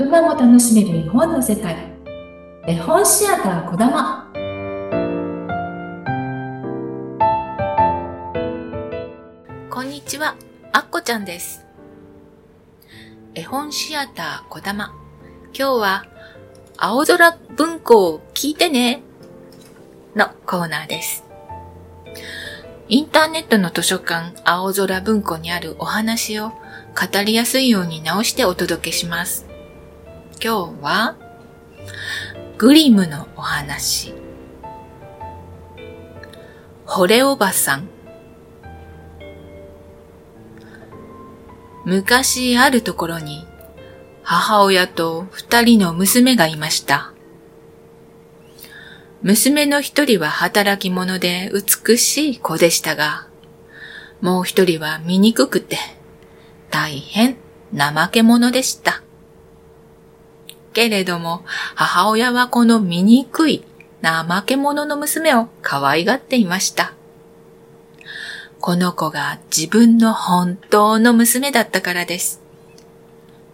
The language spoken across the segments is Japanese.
人も楽しめる絵本の世界絵本シアターこだまこんにちは、あっこちゃんです。絵本シアターこだま。今日は、青空文庫を聞いてねのコーナーです。インターネットの図書館青空文庫にあるお話を語りやすいように直してお届けします。今日は、グリムのお話。惚れおばさん。昔あるところに母親と二人の娘がいました。娘の一人は働き者で美しい子でしたが、もう一人は醜くて大変怠け者でした。けれども母親はこの醜い怠け者の娘を可愛がっていました。この子が自分の本当の娘だったからです。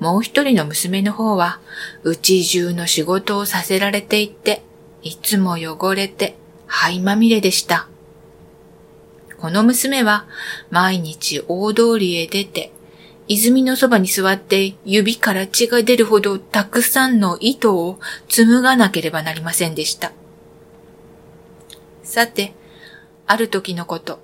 もう一人の娘の方は、うち中の仕事をさせられていて、いつも汚れて、灰まみれでした。この娘は、毎日大通りへ出て、泉のそばに座って指から血が出るほどたくさんの糸を紡がなければなりませんでした。さて、ある時のこと、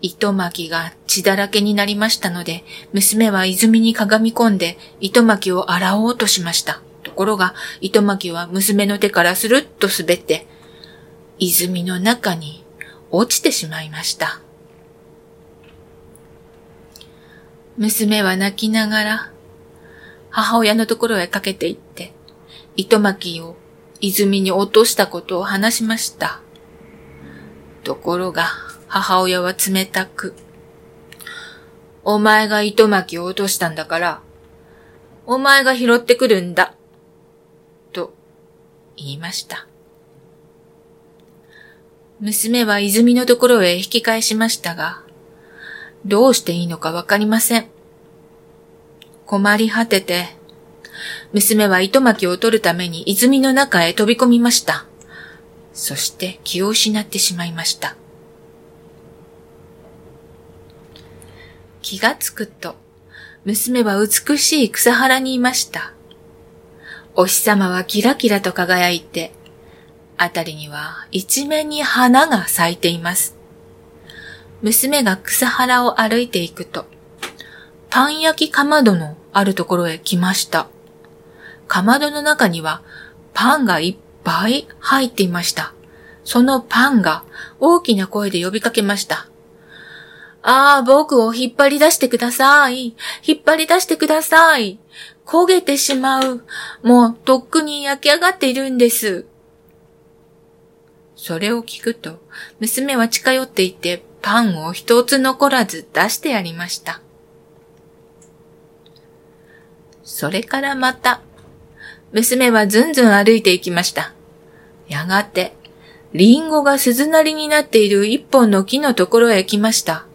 糸巻きが血だらけになりましたので、娘は泉にかがみ込んで糸巻きを洗おうとしました。ところが、糸巻きは娘の手からスルッと滑って、泉の中に落ちてしまいました。娘は泣きながら、母親のところへかけて行って、糸巻きを泉に落としたことを話しました。ところが、母親は冷たく、お前が糸巻きを落としたんだから、お前が拾ってくるんだ、と言いました。娘は泉のところへ引き返しましたが、どうしていいのかわかりません。困り果てて、娘は糸巻きを取るために泉の中へ飛び込みました。そして気を失ってしまいました。気がつくと、娘は美しい草原にいました。お日様はキラキラと輝いて、あたりには一面に花が咲いています。娘が草原を歩いていくと、パン焼きかまどのあるところへ来ました。かまどの中にはパンがいっぱい入っていました。そのパンが大きな声で呼びかけました。ああ、僕を引っ張り出してください。引っ張り出してください。焦げてしまう。もうとっくに焼き上がっているんです。それを聞くと、娘は近寄っていてパンを一つ残らず出してやりました。それからまた、娘はずんずん歩いていきました。やがて、リンゴが鈴なりになっている一本の木のところへ来ました。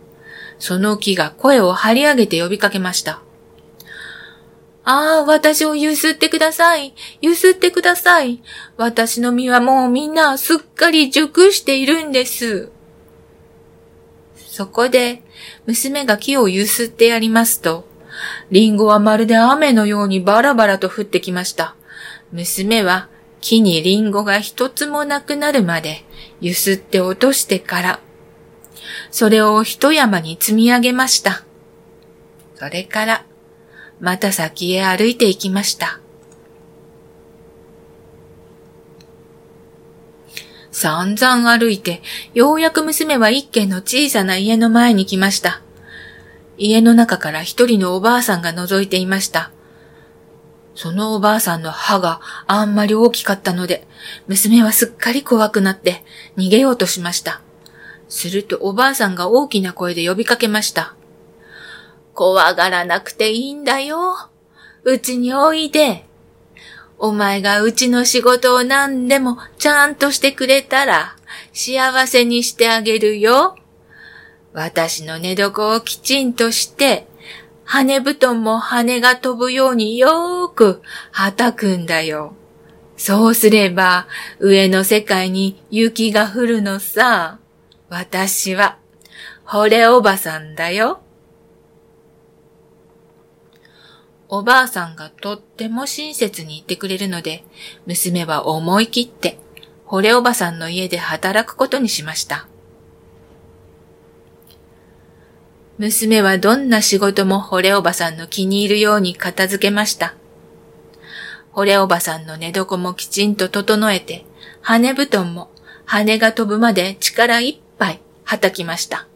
その木が声を張り上げて呼びかけました。ああ、私をゆすってください。ゆすってください。私の実はもうみんなすっかり熟しているんです。そこで、娘が木をゆすってやりますと、リンゴはまるで雨のようにバラバラと降ってきました。娘は木にリンゴが一つもなくなるまでゆすって落としてから、それを一山に積み上げました。それから、また先へ歩いていきました。散々歩いて、ようやく娘は一軒の小さな家の前に来ました。家の中から一人のおばあさんが覗いていました。そのおばあさんの歯があんまり大きかったので、娘はすっかり怖くなって逃げようとしました。するとおばあさんが大きな声で呼びかけました。怖がらなくていいんだよ。うちにおいで。お前がうちの仕事を何でもちゃんとしてくれたら幸せにしてあげるよ。私の寝床をきちんとして、羽布団も羽が飛ぶようによーくはたくんだよ。そうすれば上の世界に雪が降るのさ。私は、惚れおばさんだよ。おばあさんがとっても親切に言ってくれるので、娘は思い切って、惚れおばさんの家で働くことにしました。娘はどんな仕事も惚れおばさんの気に入るように片付けました。惚れおばさんの寝床もきちんと整えて、羽布団も羽が飛ぶまで力いっぱい叩きました。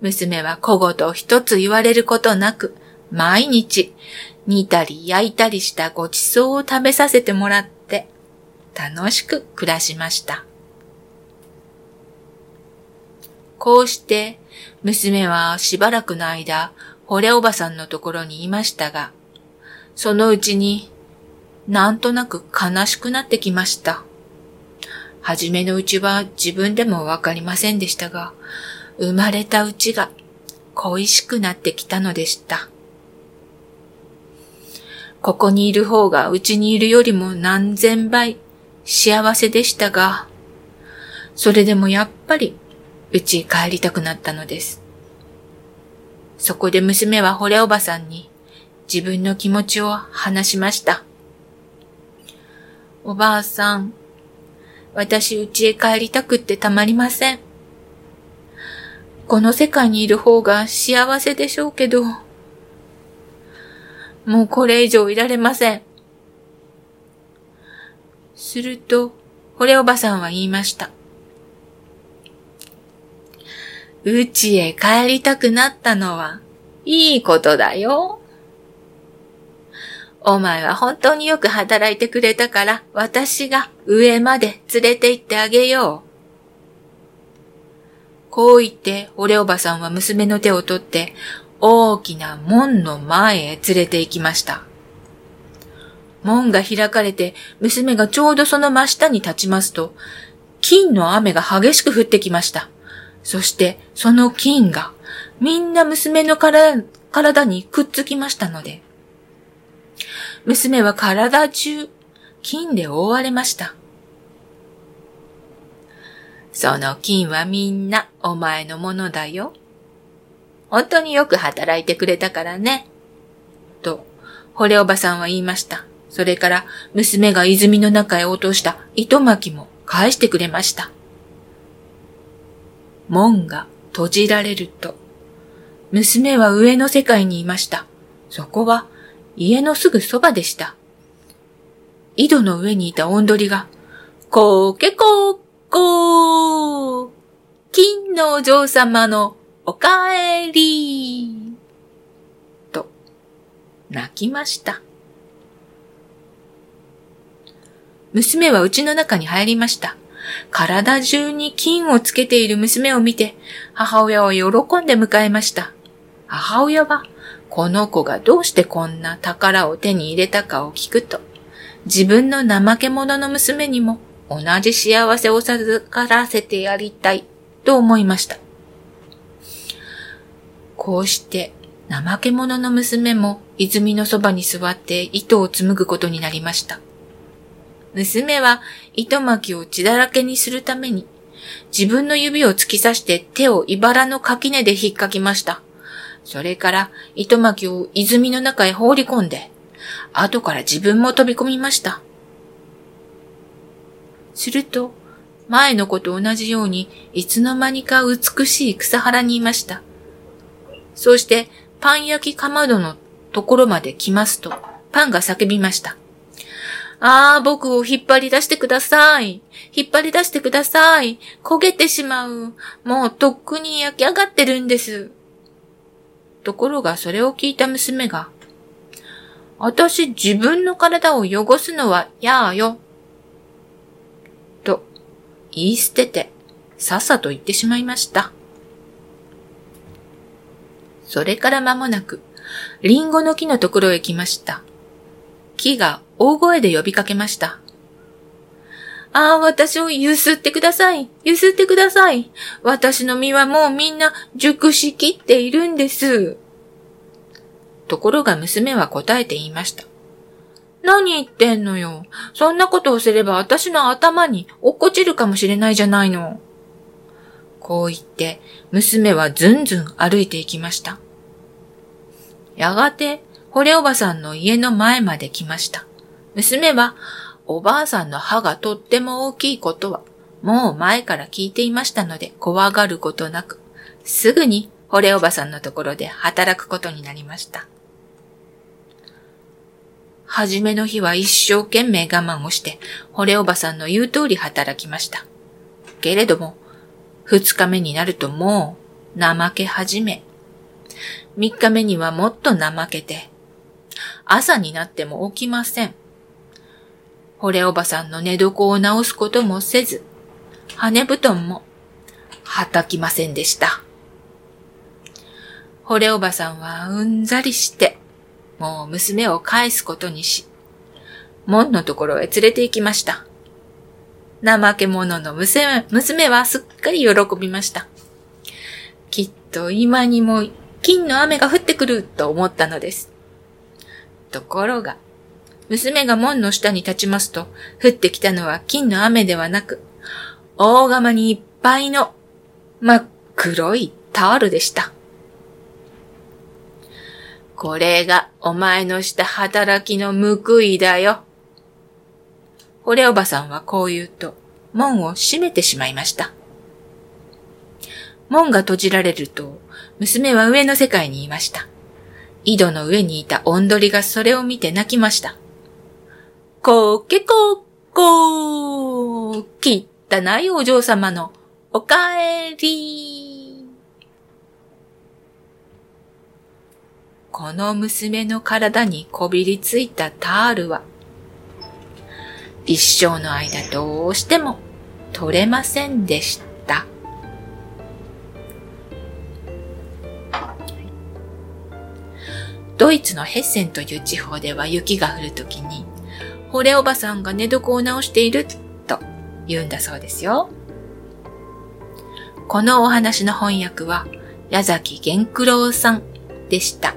娘は小言一つ言われることなく、毎日煮たり焼いたりしたごちそうを食べさせてもらって楽しく暮らしました。こうして娘はしばらくの間、惚れおばさんのところにいましたが、そのうちになんとなく悲しくなってきました。はじめのうちは自分でもわかりませんでしたが、生まれたうちが恋しくなってきたのでした。ここにいる方がうちにいるよりも何千倍幸せでしたが、それでもやっぱりうちへ帰りたくなったのです。そこで娘は惚れおばさんに自分の気持ちを話しました。おばあさん、私うちへ帰りたくってたまりません。この世界にいる方が幸せでしょうけど、もうこれ以上いられません。すると、惚れおばさんは言いました。うちへ帰りたくなったのは、いいことだよ。お前は本当によく働いてくれたから、私が上まで連れて行ってあげよう。こう言って、俺おばさんは娘の手を取って、大きな門の前へ連れて行きました。門が開かれて、娘がちょうどその真下に立ちますと、金の雨が激しく降ってきました。そして、その金が、みんな娘の体にくっつきましたので、娘は体中、金で覆われました。その金はみんなお前のものだよ。本当によく働いてくれたからね。と、惚れおばさんは言いました。それから娘が泉の中へ落とした糸巻きも返してくれました。門が閉じられると、娘は上の世界にいました。そこは家のすぐそばでした。井戸の上にいたおんどりが、こーけこーこー金のお嬢様のおかえりと、泣きました。娘は家の中に入りました。体中に金をつけている娘を見て、母親を喜んで迎えました。母親は、この子がどうしてこんな宝を手に入れたかを聞くと、自分の怠け者の娘にも同じ幸せを授からせてやりたいと思いました。こうして、怠け者の娘も泉のそばに座って糸を紡ぐことになりました。娘は糸巻きを血だらけにするために、自分の指を突き刺して手を茨の垣根で引っかきました。それから糸巻きを泉の中へ放り込んで、後から自分も飛び込みました。すると、前の子と同じように、いつの間にか美しい草原にいました。そうして、パン焼きかまどのところまで来ますと、パンが叫びました。ああ、僕を引っ張り出してください。引っ張り出してください。焦げてしまう。もうとっくに焼き上がってるんです。ところがそれを聞いた娘が、私自分の体を汚すのはやーよ。言い捨ててさっさと言ってしまいました。それから間もなく、リンゴの木のところへ来ました。木が大声で呼びかけました。ああ、私をゆすってください。ゆすってください。私の実はもうみんな熟しきっているんです。ところが娘は答えて言いました。何言ってんのよ。そんなことをすれば私の頭に落っこちるかもしれないじゃないの。こう言って、娘はずんずん歩いていきました。やがて、惚れおばさんの家の前まで来ました。娘は、おばあさんの歯がとっても大きいことは、もう前から聞いていましたので、怖がることなく、すぐに惚れおばさんのところで働くことになりました。はじめの日は一生懸命我慢をして、惚れおばさんの言う通り働きました。けれども、二日目になるともう怠け始め、三日目にはもっと怠けて、朝になっても起きません。惚れおばさんの寝床を直すこともせず、羽布団もはたきませんでした。惚れおばさんはうんざりして、もう娘を返すことにし、門のところへ連れて行きました。怠け者の娘娘はすっかり喜びました。きっと今にも金の雨が降ってくると思ったのです。ところが、娘が門の下に立ちますと、降ってきたのは金の雨ではなく、大釜にいっぱいの真っ黒いタオルでした。これがお前のした働きの報いだよ。惚れおばさんはこう言うと、門を閉めてしまいました。門が閉じられると、娘は上の世界にいました。井戸の上にいたおんどりがそれを見て泣きました。こけここー、汚いお嬢様のおかえりこの娘の体にこびりついたタールは、一生の間どうしても取れませんでした。ドイツのヘッセンという地方では雪が降るときに、惚れおばさんが寝床を直していると言うんだそうですよ。このお話の翻訳は矢崎玄九郎さんでした。